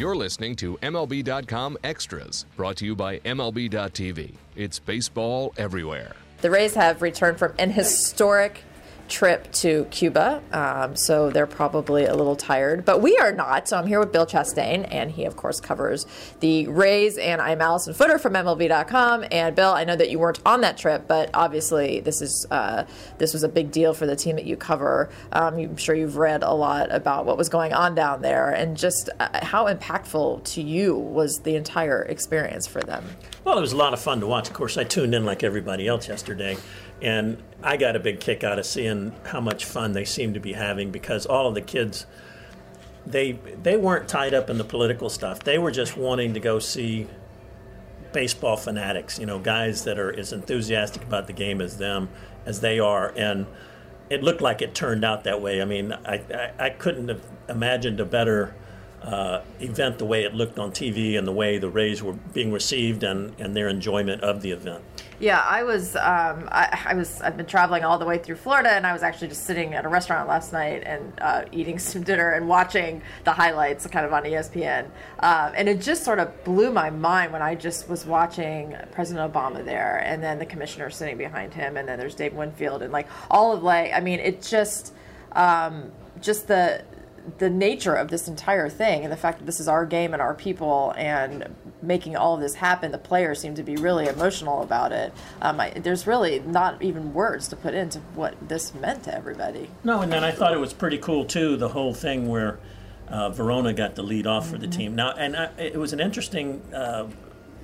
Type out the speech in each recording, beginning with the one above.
You're listening to MLB.com Extras, brought to you by MLB.tv. It's baseball everywhere. The Rays have returned from an historic trip to Cuba, um, so they're probably a little tired, but we are not. So I'm here with Bill Chastain, and he, of course, covers the Rays, and I'm Alyson Footer from MLB.com. And Bill, I know that you weren't on that trip, but obviously this is uh, this was a big deal for the team that you cover. Um, I'm sure you've read a lot about what was going on down there, and just uh, how impactful to you was the entire experience for them. Well, it was a lot of fun to watch. Of course, I tuned in like everybody else yesterday, and I got a big kick out of seeing how much fun they seemed to be having because all of the kids, they they weren't tied up in the political stuff. They were just wanting to go see baseball fanatics, you know, guys that are as enthusiastic about the game as them as they are, and it looked like it turned out that way. I mean, I I, I couldn't have imagined a better uh, event the way it looked on TV and the way the Rays were being received and, and their enjoyment of the event. Yeah, I was. Um, I, I, was. I've been traveling all the way through Florida, and I was actually just sitting at a restaurant last night and uh, eating some dinner and watching the highlights, kind of on ESPN. Um, and it just sort of blew my mind when I just was watching President Obama there, and then the commissioner sitting behind him, and then there's Dave Winfield, and like all of like. I mean, it just, um, just the the nature of this entire thing and the fact that this is our game and our people and making all of this happen, the players seem to be really emotional about it. Um, I, there's really not even words to put into what this meant to everybody. No, and then I thought it was pretty cool too, the whole thing where uh, Varona got the lead off mm-hmm. for the mm-hmm. team. Now, and I, it was an interesting. Uh,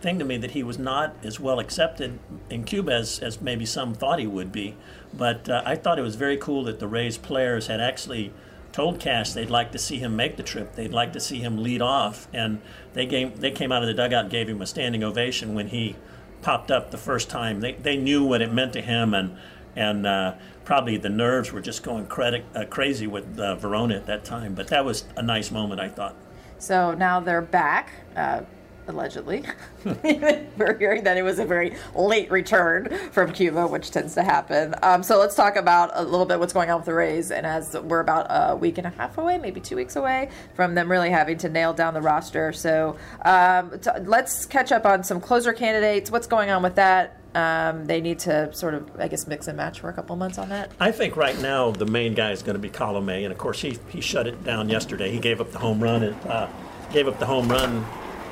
thing to me that he was not as well accepted in Cuba as, as maybe some thought he would be. But uh, I thought it was very cool that the Rays players had actually told Cash they'd like to see him make the trip. They'd like to see him lead off, and they gave, they came out of the dugout and gave him a standing ovation when he popped up the first time. They they knew what it meant to him, and and uh, probably the nerves were just going uh, crazy with uh, Varona at that time. But that was a nice moment, I thought. So now they're back uh, allegedly. We're hearing that it was a very late return from Cuba, which tends to happen. Um, so let's talk about a little bit what's going on with the Rays. And as we're about a week and a half away, maybe two weeks away from them really having to nail down the roster. So um, t- let's catch up on some closer candidates. What's going on with that? Um, they need to sort of, I guess, mix and match for a couple months on that. I think right now the main guy is going to be Colome, and of course he he shut it down yesterday. He gave up the home run and uh, gave up the home run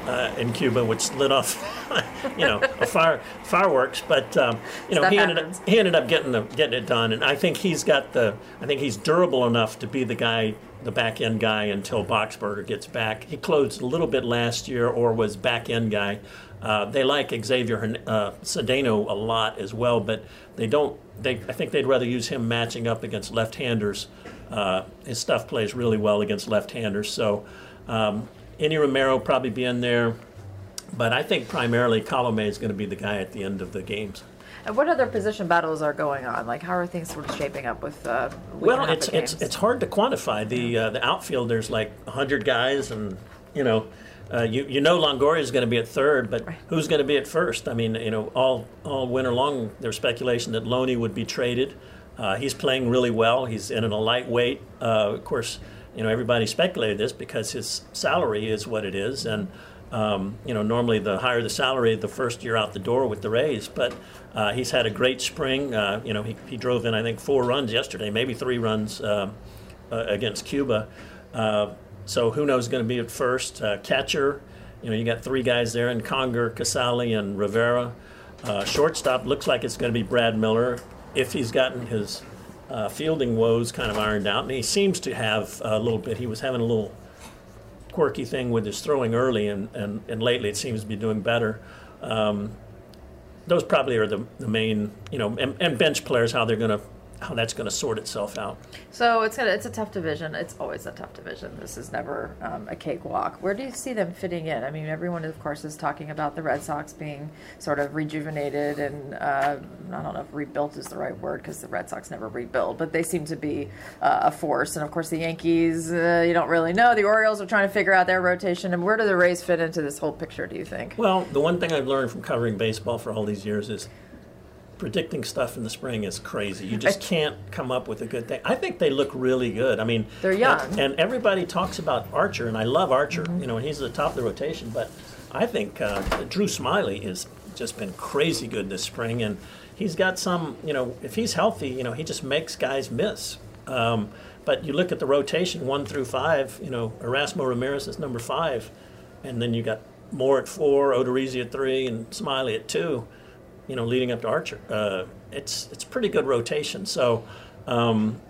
uh, in Cuba, which lit off, you know, a fire fireworks. But um, you know, he ended up he ended up getting the getting it done, and I think he's got the I think he's durable enough to be the guy, the back end guy until Boxberger gets back. He closed a little bit last year, or was back end guy. Uh, they like Xavier uh, Cedeno a lot as well, but they don't. They I think they'd rather use him matching up against left-handers. Uh, his stuff plays really well against left-handers, so. Um, Enny Romero probably be in there, but I think primarily Colome is going to be the guy at the end of the games. And what other position battles are going on? Like, how are things sort of shaping up with? Uh, well, it's it's it's hard to quantify the uh, the outfield. There's like hundred guys, and you know, uh, you you know Longoria is going to be at third, but right. who's going to be at first? I mean, you know, all all winter long there's speculation that Loney would be traded. Uh, he's playing really well. He's in a lightweight. Uh, of course, you know, everybody speculated this because his salary is what it is, and um, you know, normally the higher the salary, the first year out the door with the Rays. But uh, he's had a great spring. Uh, you know, he, he drove in I think four runs yesterday, maybe three runs uh, uh against Cuba. Uh, so who knows going to be at first? Uh, catcher, you know, you got three guys there in Conger, Casali, and Rivera. shortstop looks like it's going to be Brad Miller if he's gotten his uh, fielding woes kind of ironed out, and he seems to have a little bit. He was having a little quirky thing with his throwing early, and, and, and lately it seems to be doing better. Um, those probably are the, the main, you know, and, and bench players, how they're going to how that's going to sort itself out. So it's gonna, it's a tough division. It's always a tough division. This is never um, a cakewalk. Where do you see them fitting in? I mean, everyone of course is talking about the Red Sox being sort of rejuvenated and uh, I don't know if rebuilt is the right word because the Red Sox never rebuild, but they seem to be uh, a force. And of course the Yankees, uh, you don't really know. The Orioles are trying to figure out their rotation. And where do the Rays fit into this whole picture? Do you think? Well, the one thing I've learned from covering baseball for all these years is predicting stuff in the spring is crazy. You just can't come up with a good thing. I think they look really good. I mean, They're young. and, and everybody talks about Archer, and I love Archer. You know, and he's at the top of the rotation. But I think uh, Drew Smyly has just been crazy good this spring, and he's got some. You know, if he's healthy, you know, he just makes guys miss. Um, but you look at the rotation one through five. You know, Erasmo Ramirez is number five, and then you got Moore at four, Odorizzi at three, and Smyly at two. You know, leading up to Archer, uh, it's it's pretty good rotation. So, um,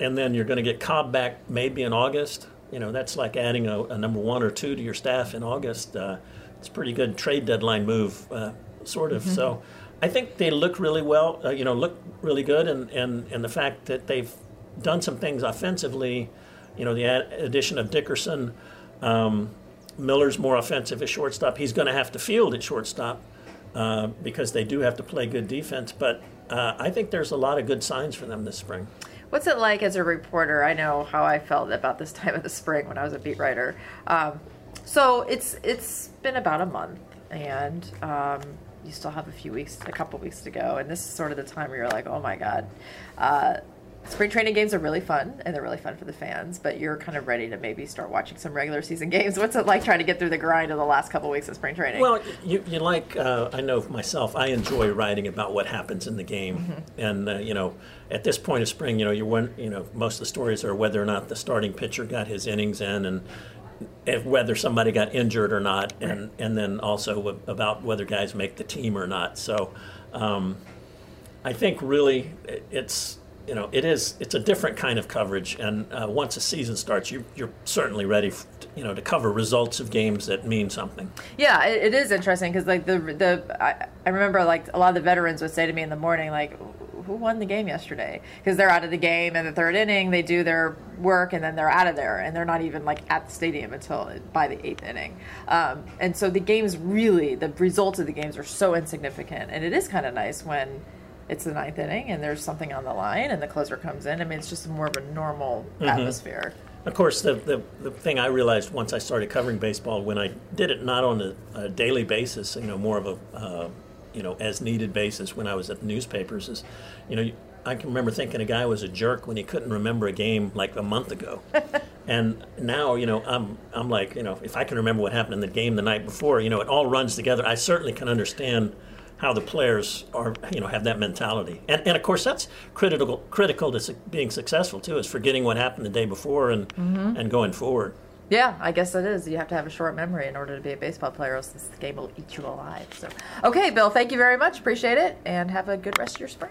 and then you're going to get Cobb back maybe in August. You know, that's like adding a, a number one or two to your staff in August. Uh, it's a pretty good trade deadline move, uh, sort of. So, I think they look really well. Uh, you know, look really good, and, and and the fact that they've done some things offensively. You know, the ad- addition of Dickerson. Um, Miller's more offensive at shortstop. He's going to have to field at shortstop uh, because they do have to play good defense. But uh, I think there's a lot of good signs for them this spring. What's it like as a reporter? I know how I felt about this time of the spring when I was a beat writer. Um, so it's it's been about a month, and um, you still have a few weeks, a couple weeks to go, and this is sort of the time where you're like, oh my god. Uh, Spring training games are really fun, and they're really fun for the fans. But you're kind of ready to maybe start watching some regular season games. What's it like trying to get through the grind of the last couple weeks of spring training? Well, you, you like, uh, I know myself, I enjoy writing about what happens in the game. Mm-hmm. And, uh, you know, at this point of spring, you know, you're one, you know, most of the stories are whether or not the starting pitcher got his innings in and if whether somebody got injured or not, and, and then also about whether guys make the team or not. So um, I think really it's, you know, it is. It's a different kind of coverage, and uh, once a season starts, you, you're certainly ready, you know, to cover results of games that mean something. Yeah, it, it is interesting because like the the I, I remember like a lot of the veterans would say to me in the morning like, "Who won the game yesterday?" Because they're out of the game in the third inning, they do their work and then they're out of there, and they're not even like at the stadium until by the eighth inning. Um, and so the games really, the results of the games are so insignificant, and it is kind of nice when it's the ninth inning and there's something on the line and the closer comes in. I mean, it's just more of a normal atmosphere. Of course, the, the, the thing I realized once I started covering baseball, when I did it not on a, a daily basis, you know, more of a, uh, you know, as needed basis when I was at the newspapers, is, you know, I can remember thinking a guy was a jerk when he couldn't remember a game like a month ago. and now, you know, I'm, I'm like, you know, if I can remember what happened in the game the night before, you know, it all runs together. I certainly can understand how the players are, you know, have that mentality. And, and of course, that's critical critical to su- being successful too, is forgetting what happened the day before and mm-hmm. and going forward. Yeah, I guess it is. You have to have a short memory in order to be a baseball player, else this game will eat you alive. So, okay, Bill, thank you very much. Appreciate it, and have a good rest of your spring.